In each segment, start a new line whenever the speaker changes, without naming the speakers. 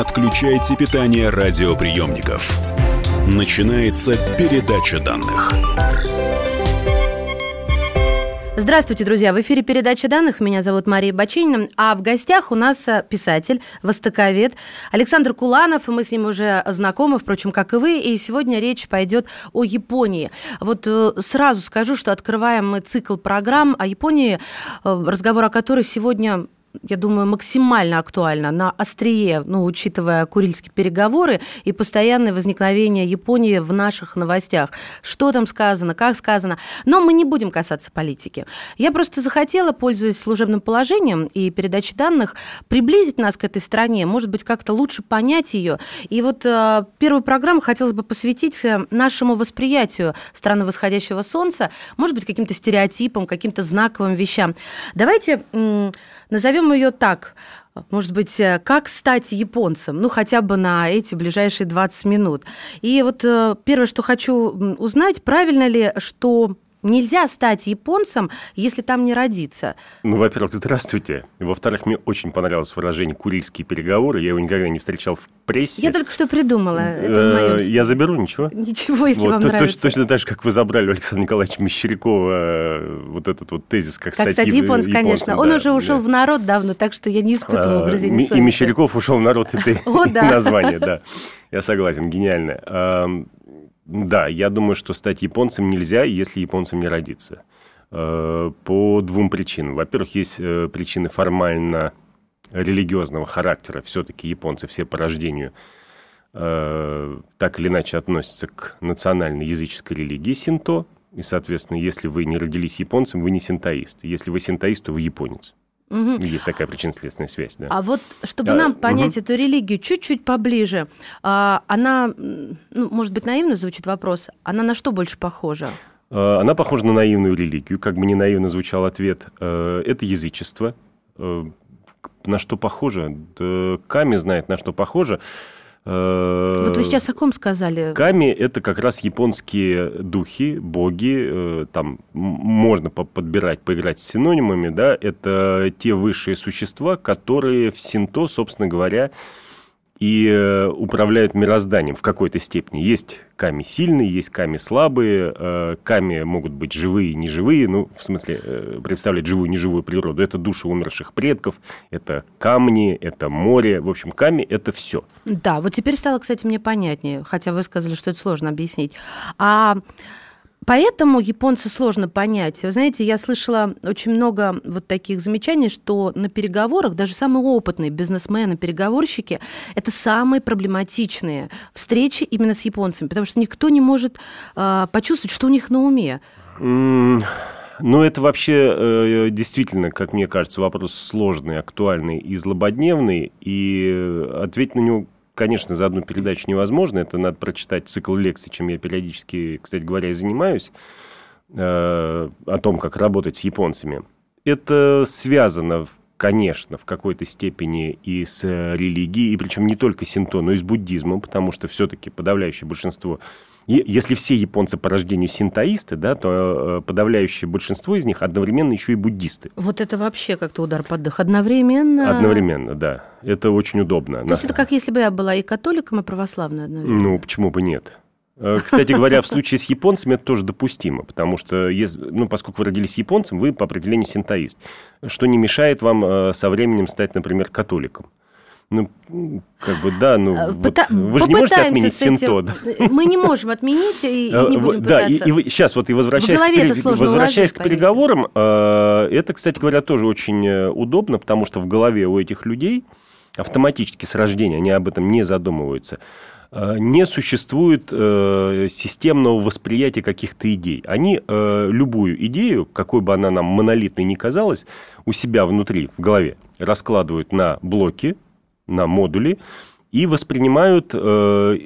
отключайте питание радиоприемников. Начинается передача данных.
Здравствуйте, друзья! В эфире передача данных. Меня зовут Мария Бачинина. А в гостях у нас э, писатель, востоковед Александр Куланов. Мы с ним уже знакомы, впрочем, как и вы. И сегодня речь пойдет о Японии. Вот э, сразу скажу, что открываем мы цикл программ о Японии, э, разговор о которой сегодня я думаю, максимально актуально на острие, ну, учитывая курильские переговоры и постоянное возникновение Японии в наших новостях. Что там сказано, как сказано. Но мы не будем касаться политики. Я просто захотела, пользуясь служебным положением и передачей данных, приблизить нас к этой стране, может быть, как-то лучше понять ее. И вот э, первую программу хотелось бы посвятить э, нашему восприятию страны восходящего солнца, может быть, каким-то стереотипам, каким-то знаковым вещам. Давайте Назовем ее так. Может быть, э, как стать японцем? Ну, хотя бы на эти ближайшие 20 минут. И вот э, первое, что хочу узнать, правильно ли, что Нельзя стать японцем, если там не родиться.
Ну, во-первых, здравствуйте. Во-вторых, мне очень понравилось выражение «курильские переговоры». Я его никогда не встречал в прессе.
Я только что придумала. Это
э, Я заберу, ничего?
Ничего, если вот, вам нравится.
Точно, точно так же, как вы забрали у Александра Николаевича Мещерякова э, вот этот вот тезис, как,
как
стать,
стать японцем, конечно. Он уже ушел в народ давно, так что я не испытываю угрызений совести.
И Мещеряков ушел в народ, это название, да. Я согласен, гениально. Да, я думаю, что стать японцем нельзя, если японцем не родиться. Э, по двум причинам. Во-первых, есть э, причины формально религиозного характера. Все-таки японцы все по рождению э, так или иначе относятся к национальной языческой религии синто. И, соответственно, если вы не родились японцем, вы не синтоист. Если вы синтоист, то вы японец. Угу. Есть такая причинно-следственная связь, да.
А вот, чтобы а, нам понять угу. эту религию чуть-чуть поближе, а, она, ну, может быть, наивно звучит вопрос, она на что больше похожа?
А, она похожа на наивную религию, как бы не наивно звучал ответ. А, это язычество. На что похоже? Да, Ками знает, на что похоже.
Э, вот вы сейчас о ком сказали?
Ками – это как раз японские духи, боги. Э, там можно подбирать, поиграть с синонимами. Да? Это те высшие существа, которые в синто, собственно говоря, и э, управляют мирозданием в какой-то степени. Есть ками сильные, есть ками слабые, э, ками могут быть живые, неживые, ну, в смысле, э, представлять живую и неживую природу. Это души умерших предков, это камни, это море. В общем, ками – это все.
Да, вот теперь стало, кстати, мне понятнее, хотя вы сказали, что это сложно объяснить. А Поэтому японца сложно понять. Вы знаете, я слышала очень много вот таких замечаний, что на переговорах даже самые опытные бизнесмены, переговорщики, это самые проблематичные встречи именно с японцами, потому что никто не может э, почувствовать, что у них на уме.
Ну, это вообще э, действительно, как мне кажется, вопрос сложный, актуальный и злободневный, и ответить на него конечно, за одну передачу невозможно. Это надо прочитать цикл лекций, чем я периодически, кстати говоря, и занимаюсь, э, о том, как работать с японцами. Это связано, конечно, в какой-то степени и с религией, и причем не только синто, но и с буддизмом, потому что все-таки подавляющее большинство если все японцы по рождению синтоисты, да, то э, подавляющее большинство из них одновременно еще и буддисты.
Вот это вообще как-то удар под дых. Одновременно?
Одновременно, да. Это очень удобно.
То есть это как если бы я была и католиком, и православной одновременно?
Ну, почему бы нет? Э, кстати говоря, в случае с японцами это тоже допустимо, потому что, ну, поскольку вы родились японцем, вы по определению синтоист, что не мешает вам э, со временем стать, например, католиком. Ну, как бы, да, ну,
э, вот, вы же не можете отменить синто. Да? Мы не можем отменить и, и не будем
Да, и, и сейчас вот, и возвращаясь, к, пере... возвращаясь к переговорам, э, это, кстати говоря, тоже очень э, удобно, потому что в голове у этих людей автоматически с рождения, они об этом не задумываются, э, не существует э, системного восприятия каких-то идей. Они э, любую идею, какой бы она нам монолитной ни казалась, у себя внутри, в голове, раскладывают на блоки, на модули и воспринимают э,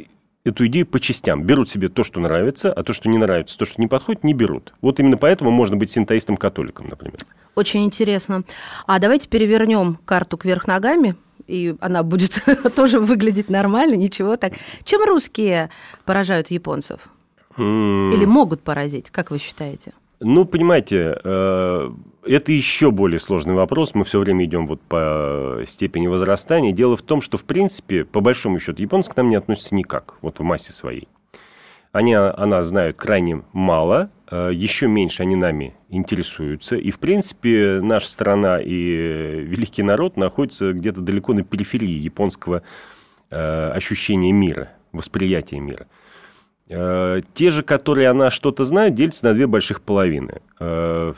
эту идею по частям. Берут себе то, что нравится, а то, что не нравится, то, что не подходит, не берут. Вот именно поэтому можно быть синтоистом-католиком, например.
Очень интересно. А давайте перевернем карту кверх ногами, и она будет тоже выглядеть нормально, ничего так. Чем русские поражают японцев? Или могут поразить, как вы считаете?
Ну, понимаете, э, это еще более сложный вопрос. Мы все время идем вот по степени возрастания. Дело в том, что, в принципе, по большому счету, японцы к нам не относятся никак, вот в массе своей. Они она знают крайне мало, э, еще меньше они нами интересуются. И, в принципе, наша страна и великий народ находятся где-то далеко на периферии японского э, ощущения мира, восприятия мира. Э, те же, которые она что-то знают, делятся на две больших половины. Э,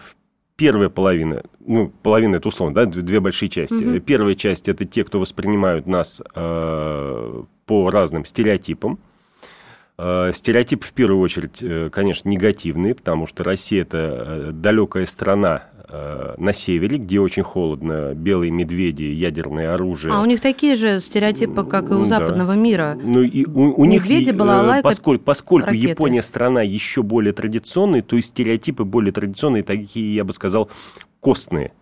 первая половина, ну, половина это условно, да, две большие части. Угу. Первая часть это те, кто воспринимают нас э, по разным стереотипам. Э, стереотипы в первую очередь, конечно, негативные, потому что Россия это далекая страна на севере, где очень холодно, белые медведи, ядерное оружие.
А у них такие же стереотипы, как и у западного да. мира.
Ну и у, у Медведи, них, балалайка, поскольку, поскольку Япония страна еще более традиционная, то и стереотипы более традиционные, такие, я бы сказал, костные.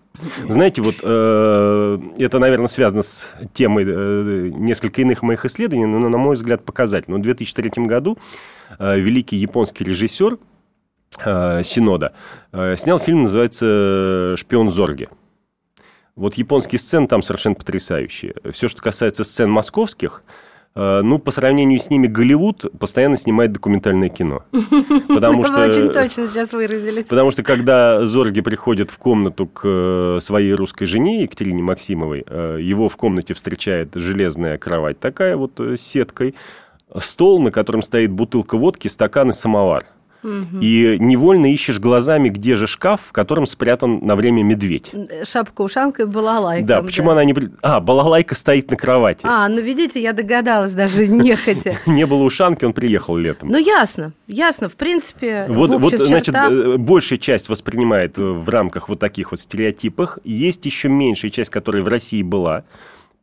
Знаете, вот э, это, наверное, связано с темой э, несколько иных моих исследований, но, на мой взгляд, показательно. В 2003 году э, великий японский режиссер Э, Синода, э, снял фильм, называется «Шпион Зорги». Вот японские сцены там совершенно потрясающие. Все, что касается сцен московских, э, ну, по сравнению с ними Голливуд постоянно снимает документальное кино.
Потому что... Вы очень точно сейчас выразились.
Потому что, когда Зорги приходит в комнату к своей русской жене Екатерине Максимовой, его в комнате встречает железная кровать такая вот с сеткой, стол, на котором стоит бутылка водки, стакан и самовар. И невольно ищешь глазами, где же шкаф, в котором спрятан на время медведь.
Шапка-ушанка и балалайка.
Да, почему да. она не... А, балалайка стоит на кровати.
А, ну видите, я догадалась даже нехотя.
Не было ушанки, он приехал летом.
Ну ясно, ясно, в принципе,
Вот, вот значит, э, большая часть воспринимает в рамках вот таких вот стереотипах. Есть еще меньшая часть, которая в России была,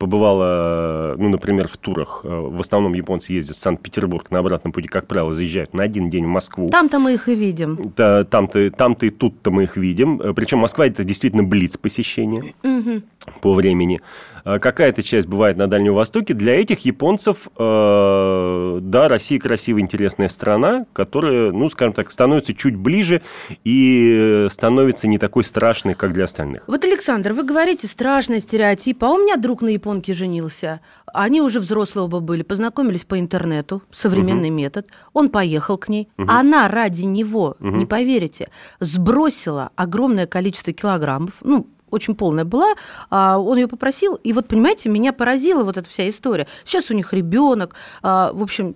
побывала, ну, например, в турах. Э, в основном японцы ездят в Санкт-Петербург на обратном пути, как правило, заезжают на один день в Москву.
Там-то мы их и видим.
Да, там-то, там-то и тут-то мы их видим. Э, Причем Москва это действительно блиц посещения угу. по времени. Э, какая-то часть бывает на Дальнем Востоке. Для этих японцев, э, да, Россия красивая, интересная страна, которая, ну, скажем так, становится чуть ближе и становится не такой страшной, как для остальных.
Вот, Александр, вы говорите страшный стереотип, а у меня друг на японке женился. Они уже взрослые оба были, познакомились по интернету, современный угу. метод. Он поехал к ней. Угу. Она ради него, угу. не поверите, сбросила огромное количество килограммов, ну, очень полная была, а он ее попросил, и вот, понимаете, меня поразила вот эта вся история. Сейчас у них ребенок, а, в общем,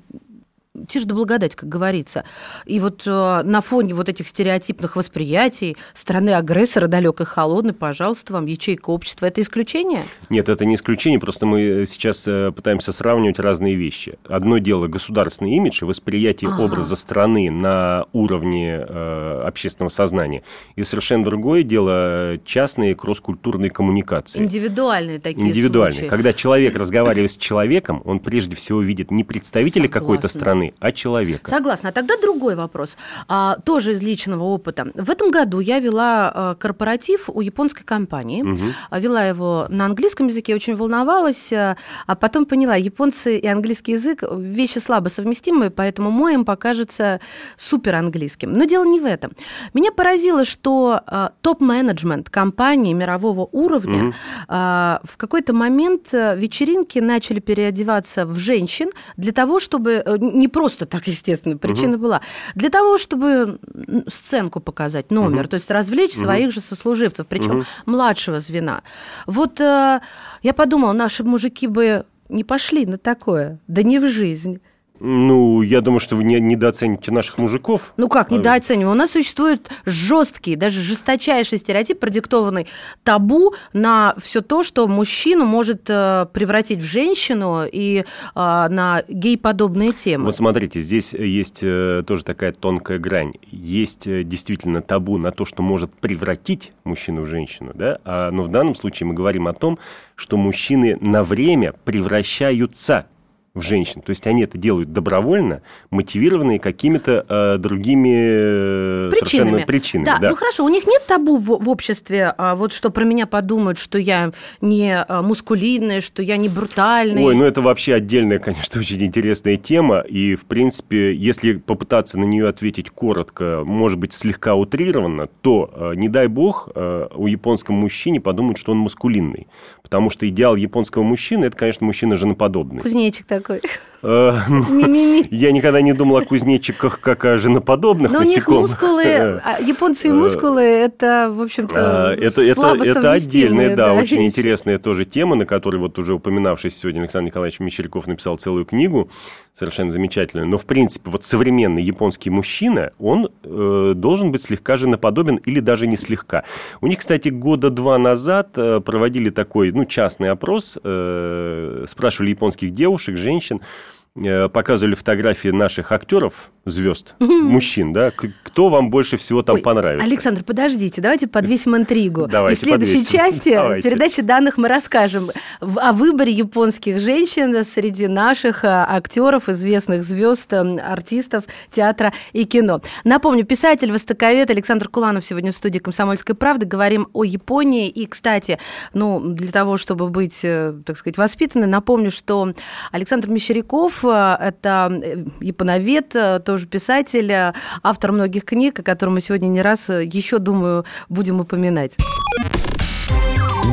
тишь да благодать, как говорится. И вот э, на фоне вот этих стереотипных восприятий страны агрессора далекой, холодной, пожалуйста, вам ячейка общества. Это исключение?
Нет, это не исключение, просто мы сейчас э, пытаемся сравнивать разные вещи. Одно дело государственный имидж и восприятие ага. образа страны на уровне э, общественного сознания. И совершенно другое дело частные кросс-культурные коммуникации.
Индивидуальные такие
Индивидуальные. Случаи. Когда человек разговаривает с человеком, он прежде всего видит не представителя какой-то страны, страны, а человека.
Согласна. А тогда другой вопрос. А, тоже из личного опыта. В этом году я вела а, корпоратив у японской компании. Угу. Вела его на английском языке, очень волновалась, а, а потом поняла, японцы и английский язык вещи слабо совместимые, поэтому мой им покажется супер английским. Но дело не в этом. Меня поразило, что а, топ-менеджмент компании мирового уровня угу. а, в какой-то момент э, вечеринки начали переодеваться в женщин для того, чтобы э, не просто так, естественно, причина угу. была. Для того, чтобы сценку показать, номер, угу. то есть развлечь угу. своих же сослуживцев, причем угу. младшего звена. Вот э, я подумала, наши мужики бы не пошли на такое, да не в жизнь.
Ну, я думаю, что вы не, недооцените наших мужиков.
Ну как а недооцениваем? У нас существует жесткий, даже жесточайший стереотип, продиктованный табу на все то, что мужчину может э, превратить в женщину и э, на гей-подобные темы.
Вот смотрите, здесь есть э, тоже такая тонкая грань. Есть действительно табу на то, что может превратить мужчину в женщину, да? А, но в данном случае мы говорим о том, что мужчины на время превращаются в женщин. То есть они это делают добровольно, мотивированные какими-то э, другими причинами. совершенно причинами.
Да, да, ну хорошо, у них нет табу в, в обществе, а, вот что про меня подумают, что я не а, мускулинная, что я не брутальная.
Ой, ну это вообще отдельная, конечно, очень интересная тема. И, в принципе, если попытаться на нее ответить коротко, может быть, слегка утрированно, то, э, не дай бог, э, у японского мужчине подумают, что он маскулинный. Потому что идеал японского мужчины – это, конечно, мужчина женоподобный.
Кузнечик такой.
Э, я никогда не думал о кузнечиках как о женоподобных
Но у них мускулы, а японцы и мускулы, это, в общем-то, это,
это, отдельная, да, очень интересная тоже тема, на которой вот уже упоминавшийся сегодня Александр Николаевич Мещеряков написал целую книгу, совершенно замечательную. Но, в принципе, вот современный японский мужчина, он э, должен быть слегка женоподобен или даже не слегка. У них, кстати, года два назад э, проводили такой, ну, частный опрос, э, спрашивали японских девушек, женщин, Э, показывали фотографии наших актеров, звезд, мужчин, да, кто вам больше всего там Ой, понравится?
Александр, подождите, давайте подвесим интригу. Давайте И в следующей подвесим. части давайте. передачи данных мы расскажем о выборе японских женщин среди наших э, актеров, известных звезд, э, артистов театра и кино. Напомню, писатель, востоковед Александр Куланов сегодня в студии «Комсомольской правды». Говорим о Японии. И, кстати, ну, для того, чтобы быть, так сказать, воспитанной, напомню, что Александр Мещеряков это э, японовед, э, тоже писатель, э, автор многих книг, о котором мы сегодня не раз еще, думаю, будем упоминать.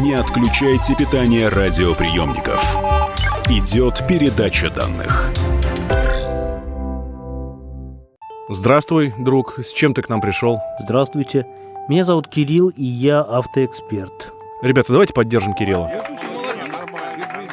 Не отключайте питание радиоприемников. Идет передача данных.
Здравствуй, друг. С чем ты к нам пришел?
Здравствуйте. Меня зовут Кирилл, и я автоэксперт.
Ребята, давайте поддержим Кирилла.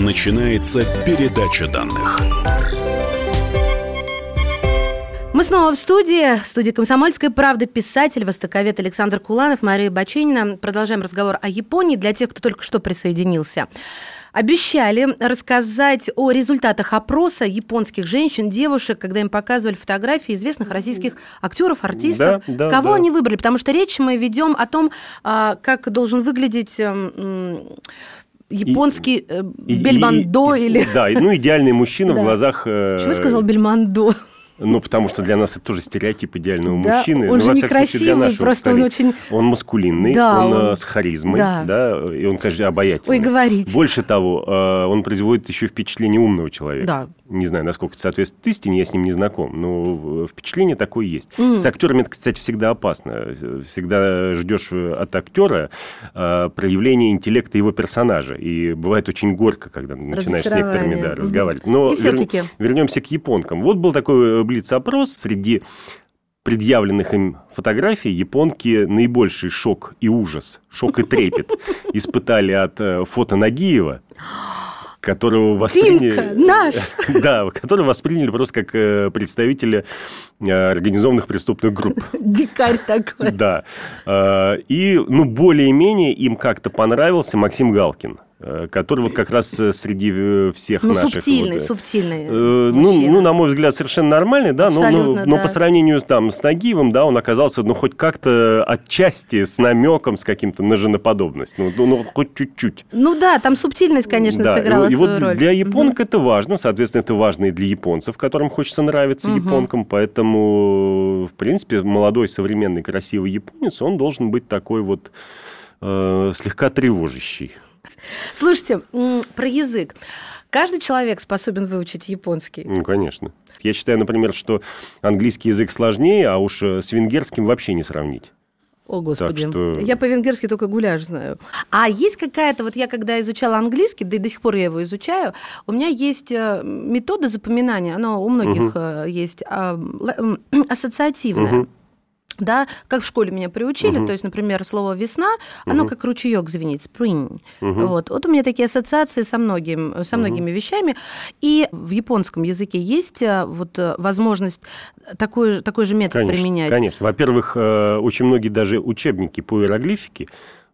Начинается передача данных.
Мы снова в студии, в студии «Комсомольской правды», писатель, востоковед Александр Куланов, Мария Баченина. Продолжаем разговор о Японии для тех, кто только что присоединился. Обещали рассказать о результатах опроса японских женщин, девушек, когда им показывали фотографии известных российских актеров, артистов. Да, да, Кого да. они выбрали? Потому что речь мы ведем о том, а, как должен выглядеть японский э, и, бельмондо и, или...
Да, ну идеальный мужчина в глазах...
Э, Почему я сказал бельмондо?
Ну, потому что для нас это тоже стереотип идеального да, мужчины.
Он
ну,
же некрасивый, просто он очень...
Он маскулинный, да, он, он с харизмой, да. да, и он, конечно, обаятельный.
Ой, говорить.
Больше того, э, он производит еще впечатление умного человека. Да. Не знаю, насколько это соответствует истине, я с ним не знаком, но впечатление такое есть. Mm. С актерами это, кстати, всегда опасно. Всегда ждешь от актера э, проявления интеллекта его персонажа. И бывает очень горько, когда начинаешь с некоторыми да, разговаривать. Но вер... вернемся к японкам. Вот был такой э, блиц-опрос среди предъявленных им фотографий японки наибольший шок и ужас, шок и трепет испытали от э, фото Нагиева которого восприняли...
Тимка, наш!
Да, которого восприняли просто как э, представителя организованных преступных групп.
Дикарь такой.
Да. И, ну, более-менее им как-то понравился Максим Галкин. Э, который вот как раз э, среди э, всех ну, наших...
субтильный, вот, субтильный
э, ну, ну, на мой взгляд, совершенно нормальный, да, но, но, да. но по сравнению там, с Нагиевым, да, он оказался, ну, хоть как-то отчасти с намеком, с каким-то на женоподобность, ну, ну, ну хоть чуть-чуть.
Ну да, там субтильность, конечно, да, сыграла и, свою
и вот
роль.
для японок угу. это важно, соответственно, это важно и для японцев, которым хочется нравиться угу. японкам, поэтому, в принципе, молодой, современный, красивый японец, он должен быть такой вот э, слегка тревожащий.
Слушайте, про язык. Каждый человек способен выучить японский.
Ну, конечно. Я считаю, например, что английский язык сложнее, а уж э, с венгерским вообще не сравнить.
О, Господи. Так что... Я по-венгерски только гуляш знаю. А есть какая-то, вот я когда изучала английский, да и до сих пор я его изучаю, у меня есть э, метода запоминания, она у многих угу. есть, а, ассоциативная. Угу. Да, как в школе меня приучили, угу. то есть, например, слово весна, оно угу. как ручеек звенит, spring. Угу. Вот. вот у меня такие ассоциации со, многим, со многими угу. вещами. И в японском языке есть э, вот э, возможность такой, такой же метод
конечно,
применять.
Конечно. Во-первых, э, очень многие даже учебники по иероглифике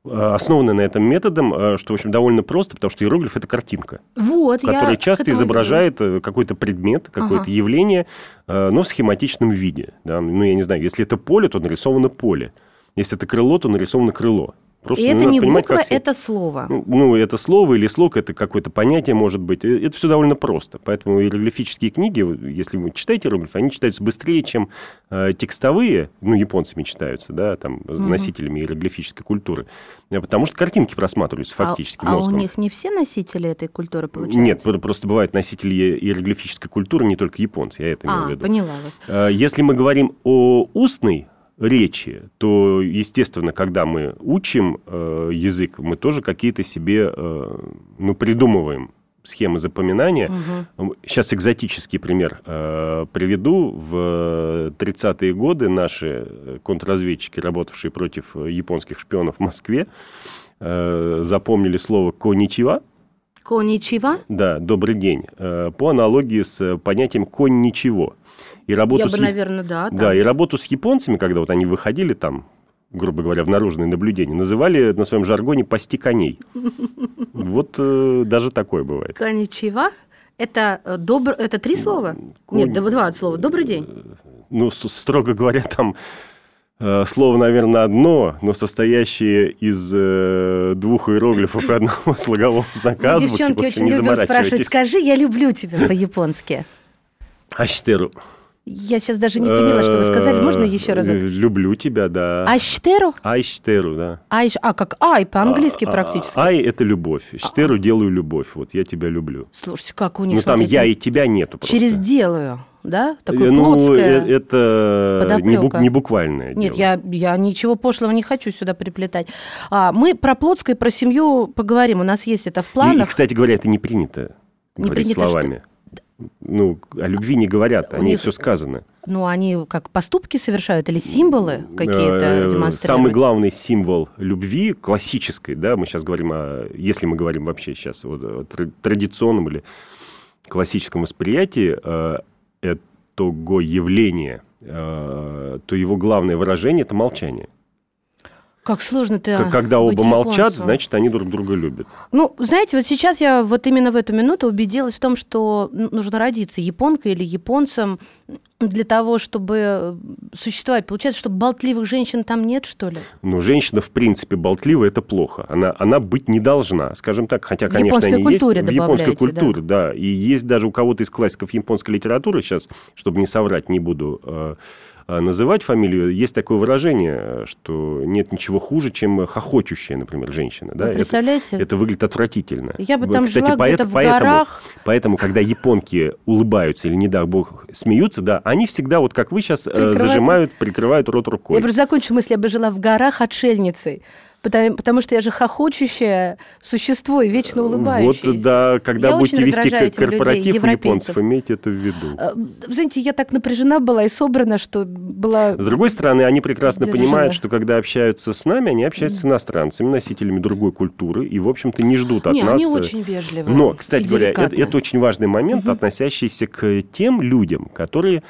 основаны на этом методом, э, что, в общем, довольно просто, потому что иероглиф – это картинка,
вот,
которая часто изображает. Э, какой-то предмет, какое-то ага. явление, но в схематичном виде. Да? Ну, я не знаю, если это поле, то нарисовано поле. Если это крыло, то нарисовано крыло.
Просто и это не понимать, буква, это слово.
Ну, ну, это слово или слог, это какое-то понятие, может быть. Это все довольно просто. Поэтому иероглифические книги, если вы читаете иероглифы, они читаются быстрее, чем э, текстовые, ну, японцами читаются, да, там, угу. носителями иероглифической культуры. Э, потому что картинки просматриваются а, фактически
а,
мозгом.
А у них не все носители этой культуры, получается?
Нет, просто бывают носители иероглифической культуры, не только японцы, я это имею
а,
в виду.
поняла вас.
Э, если мы говорим о устной речи, то, естественно, когда мы учим э, язык, мы тоже какие-то себе э, ну, придумываем схемы запоминания. Угу. Сейчас экзотический пример э, приведу. В 30-е годы наши контрразведчики, работавшие против японских шпионов в Москве, э, запомнили слово «коничева».
Коничева?
Да, добрый день. Э, по аналогии с понятием «конь ничего».
И работу Я с... бы, наверное, да.
Да, там. и работу с японцами, когда вот они выходили там, грубо говоря, в наружное наблюдение, называли на своем жаргоне «пасти коней». Вот э, даже такое бывает.
Коничева? Это, э, добр... это три слова? Нет, два слова. Добрый день.
Ну, строго говоря, там э, слово, наверное, одно, но состоящее из э, двух иероглифов и одного слогового знака.
Девчонки очень любят спрашивать, скажи, я люблю тебя по-японски.
Аштеру.
Я сейчас даже не поняла, что вы сказали. Можно еще раз?
Люблю тебя, да.
Айштеру?
Айштеру, да.
Айш... А, как ай, по-английски а, а практически.
Ай – это любовь. Штеру делаю любовь. Вот я тебя люблю.
Слушайте, как у них...
Ну, там я и тебя нету просто.
Через делаю да? Такое ну,
плотское это не, бук, не буквальное
Нет, я, я ничего пошлого не хочу сюда приплетать. А, мы про плотское, про семью поговорим. У нас есть это в планах. И,
и кстати говоря, это не принято не говорить принято словами. Что? Ну, о любви не говорят, о ней все сказано.
Ну, они как поступки совершают или символы какие-то э, демонстрируют?
Самый главный символ любви, классической, да, мы сейчас говорим о, если мы говорим вообще сейчас о традиционном или классическом восприятии э, этого явления, э, то его главное выражение – это молчание.
Как сложно ты
Когда оба молчат, значит, они друг друга любят.
Ну, знаете, вот сейчас я вот именно в эту минуту убедилась в том, что нужно родиться японкой или японцем для того, чтобы существовать. Получается, что болтливых женщин там нет, что ли?
Ну, женщина, в принципе, болтливая, это плохо. Она, она быть не должна, скажем так. Хотя, конечно,
они
есть.
В
японской культуре, да. да. И есть даже у кого-то из классиков японской литературы, сейчас, чтобы не соврать, не буду э, а, называть фамилию, есть такое выражение, что нет ничего хуже, чем хохочущая, например, женщина.
Да? Вы представляете?
Это, это выглядит отвратительно.
Я бы там Кстати, жила поэт, в поэтому, горах.
Поэтому, когда японки улыбаются или, не дай бог, смеются, да, они всегда, вот как вы сейчас, э, прикрывают... зажимают, прикрывают рот рукой.
Я просто закончу мысль, я бы жила в горах отшельницей. Потому, потому что я же хохочущее существо и вечно улыбающееся.
Вот, да, когда я будете вести корпоратив людей, японцев, имейте это в виду.
А, знаете, я так напряжена была и собрана, что была...
С другой стороны, они прекрасно сдержана. понимают, что когда общаются с нами, они общаются с иностранцами, носителями другой культуры, и, в общем-то, не ждут от
не,
нас...
они очень вежливые
Но, кстати говоря, это, это очень важный момент, угу. относящийся к тем людям, которые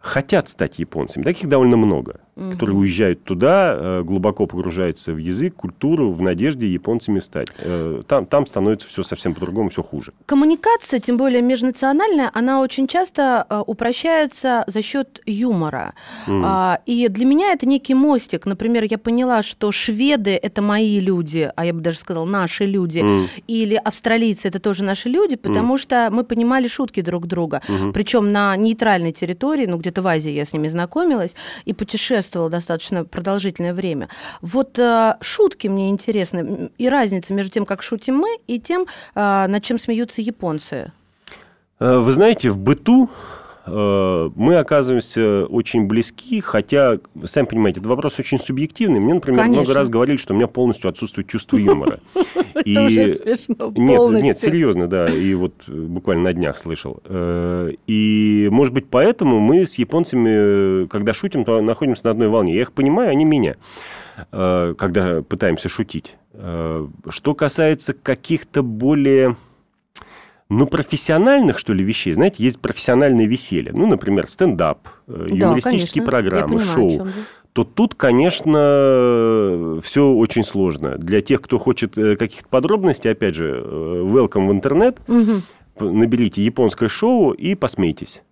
хотят стать японцами. Таких довольно много угу. которые уезжают туда, э, глубоко погружаются в язык, культуру, в надежде японцами стать. Э, там, там становится все совсем по-другому, все хуже.
Коммуникация, тем более межнациональная, она очень часто э, упрощается за счет юмора. Mm. И для меня это некий мостик. Например, я поняла, что шведы – это мои люди, а я бы даже сказала, наши люди, mm. или австралийцы – это тоже наши люди, потому mm. что мы понимали шутки друг друга. Mm-hmm. Причем на нейтральной территории, ну где-то в Азии я с ними знакомилась, и путешествовала путешествовала достаточно продолжительное время. Вот э, шутки мне интересны и разница между тем, как шутим мы, и тем, э, над чем смеются японцы.
Э, вы знаете, в быту мы оказываемся очень близки, хотя, сами понимаете, этот вопрос очень субъективный. Мне, например, Конечно. много раз говорили, что у меня полностью отсутствует чувство юмора.
И... смешно,
Нет, нет, серьезно, да, и вот буквально на днях слышал. Э, и, может быть, поэтому мы с японцами, когда шутим, то находимся на одной волне. Я их понимаю, они меня, э, когда пытаемся шутить. Что касается каких-то более ну, профессиональных, что ли, вещей, знаете, есть профессиональное веселье. Ну, например, стендап, э, да, юмористические конечно. программы, шоу. То тут, конечно, все очень сложно. Для тех, кто хочет э, каких-то подробностей, опять же, э, welcome в интернет, угу. наберите японское шоу и посмейтесь.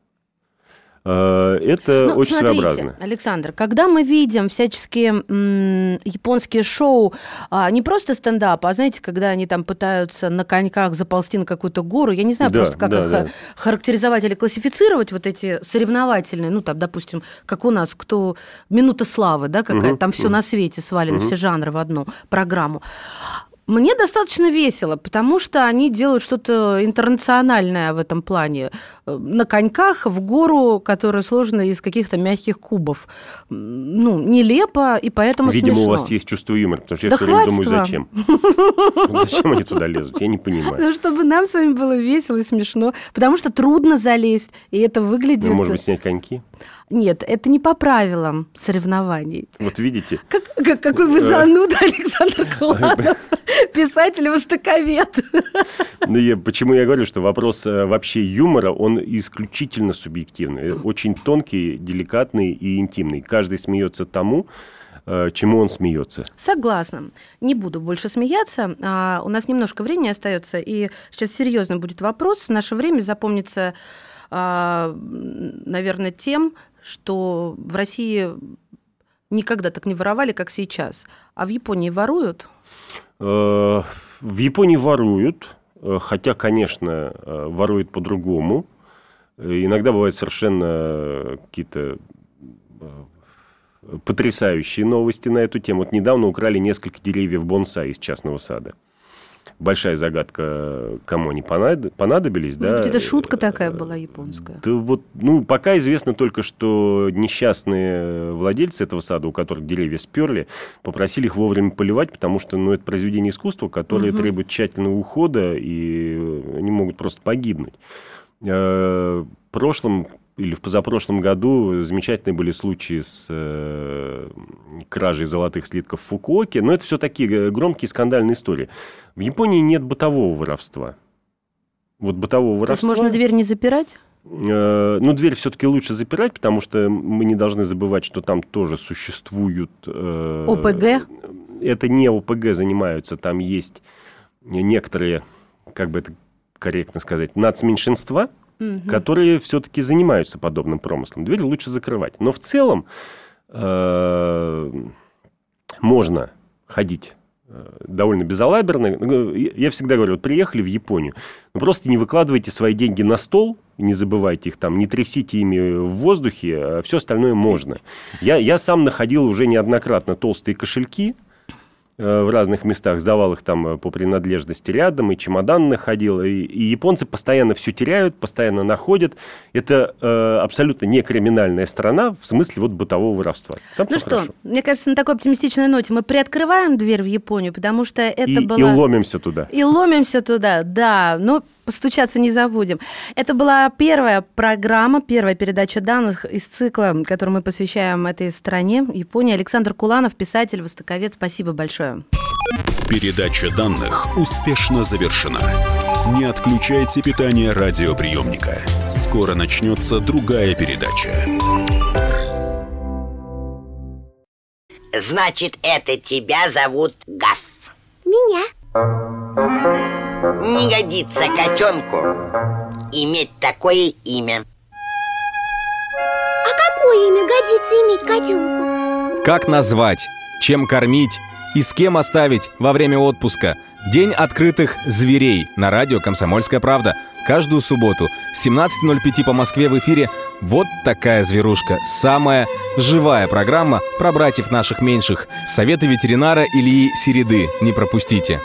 Э, это ну, очень смотрите, своеобразно.
Александр, когда мы видим всяческие м, японские шоу, а, не просто стендап, а знаете, когда они там пытаются на коньках заползти на какую-то гору, я не знаю да, просто, как да, их да. характеризовать или классифицировать, вот эти соревновательные, ну, там, допустим, как у нас, кто «Минута славы», да, какая угу, там все угу. на свете свалено, угу. все жанры в одну программу. Мне достаточно весело, потому что они делают что-то интернациональное в этом плане. На коньках в гору, которая сложена из каких-то мягких кубов. Ну, нелепо, и поэтому
Видимо,
смешно.
у вас есть чувство юмора, потому что я да все время думаю, зачем? Зачем они туда лезут? Я не понимаю.
Ну, чтобы нам с вами было весело и смешно. Потому что трудно залезть, и это выглядит... Ну,
может быть, снять коньки?
Нет, это не по правилам соревнований.
Вот видите.
Как, как, какой вы э. зануда, Александр Куланов. Писатель-востоковед.
Ну, я, почему я говорю, что вопрос э, вообще юмора, он исключительно субъективный. Очень тонкий, деликатный и интимный. Каждый смеется тому, э, чему он смеется.
Согласна. Не буду больше смеяться. А, у нас немножко времени остается, и сейчас серьезно будет вопрос. Наше время запомнится, а, наверное, тем, что в России никогда так не воровали, как сейчас. А в Японии воруют?
Э, в Японии воруют, э, хотя, конечно, э, воруют по-другому. Иногда бывают совершенно какие-то потрясающие новости на эту тему. Вот недавно украли несколько деревьев бонсай из частного сада большая загадка, кому они понадобились.
Может да? быть, это шутка такая была японская?
Да вот, ну, пока известно только, что несчастные владельцы этого сада, у которых деревья сперли, попросили их вовремя поливать, потому что, ну, это произведение искусства, которое угу. требует тщательного ухода, и они могут просто погибнуть. Э, в прошлом или в позапрошлом году замечательные были случаи с э, кражей золотых слитков в Фукуоке, но это все такие громкие скандальные истории. В Японии нет бытового воровства. Вот бытового воровства...
То есть можно дверь не запирать?
Э, ну, дверь все-таки лучше запирать, потому что мы не должны забывать, что там тоже существуют...
Э, ОПГ?
Это не ОПГ занимаются, там есть некоторые, как бы это корректно сказать, нацменьшинства, угу. которые все-таки занимаются подобным промыслом. Дверь лучше закрывать. Но в целом э, можно ходить э, довольно безалаберно. Ну, я всегда говорю, вот приехали в Японию, ну просто не выкладывайте свои деньги на стол, не забывайте их там, не трясите ими в воздухе, а все остальное можно. Я, я сам находил уже неоднократно толстые кошельки, Э, в разных местах, сдавал их там э, по принадлежности рядом, и чемодан находил. И, и японцы постоянно все теряют, постоянно находят. Это э, абсолютно не криминальная страна в смысле вот бытового воровства.
Там ну что, хорошо. мне кажется, на такой оптимистичной ноте мы приоткрываем дверь в Японию, потому что это
и,
было...
И ломимся туда.
И ломимся туда, да. Ну, постучаться не забудем. Это была первая программа, первая передача данных из цикла, который мы посвящаем этой стране, Японии. Александр Куланов, писатель, востоковед. Спасибо большое.
Передача данных успешно завершена. Не отключайте питание радиоприемника. Скоро начнется другая передача.
Значит, это тебя зовут Гаф?
Меня.
Не годится котенку иметь такое имя.
А какое имя годится иметь котенку?
Как назвать? Чем кормить? И с кем оставить во время отпуска? День открытых зверей на радио «Комсомольская правда». Каждую субботу 17.05 по Москве в эфире «Вот такая зверушка». Самая живая программа про братьев наших меньших. Советы ветеринара Ильи Середы. Не пропустите.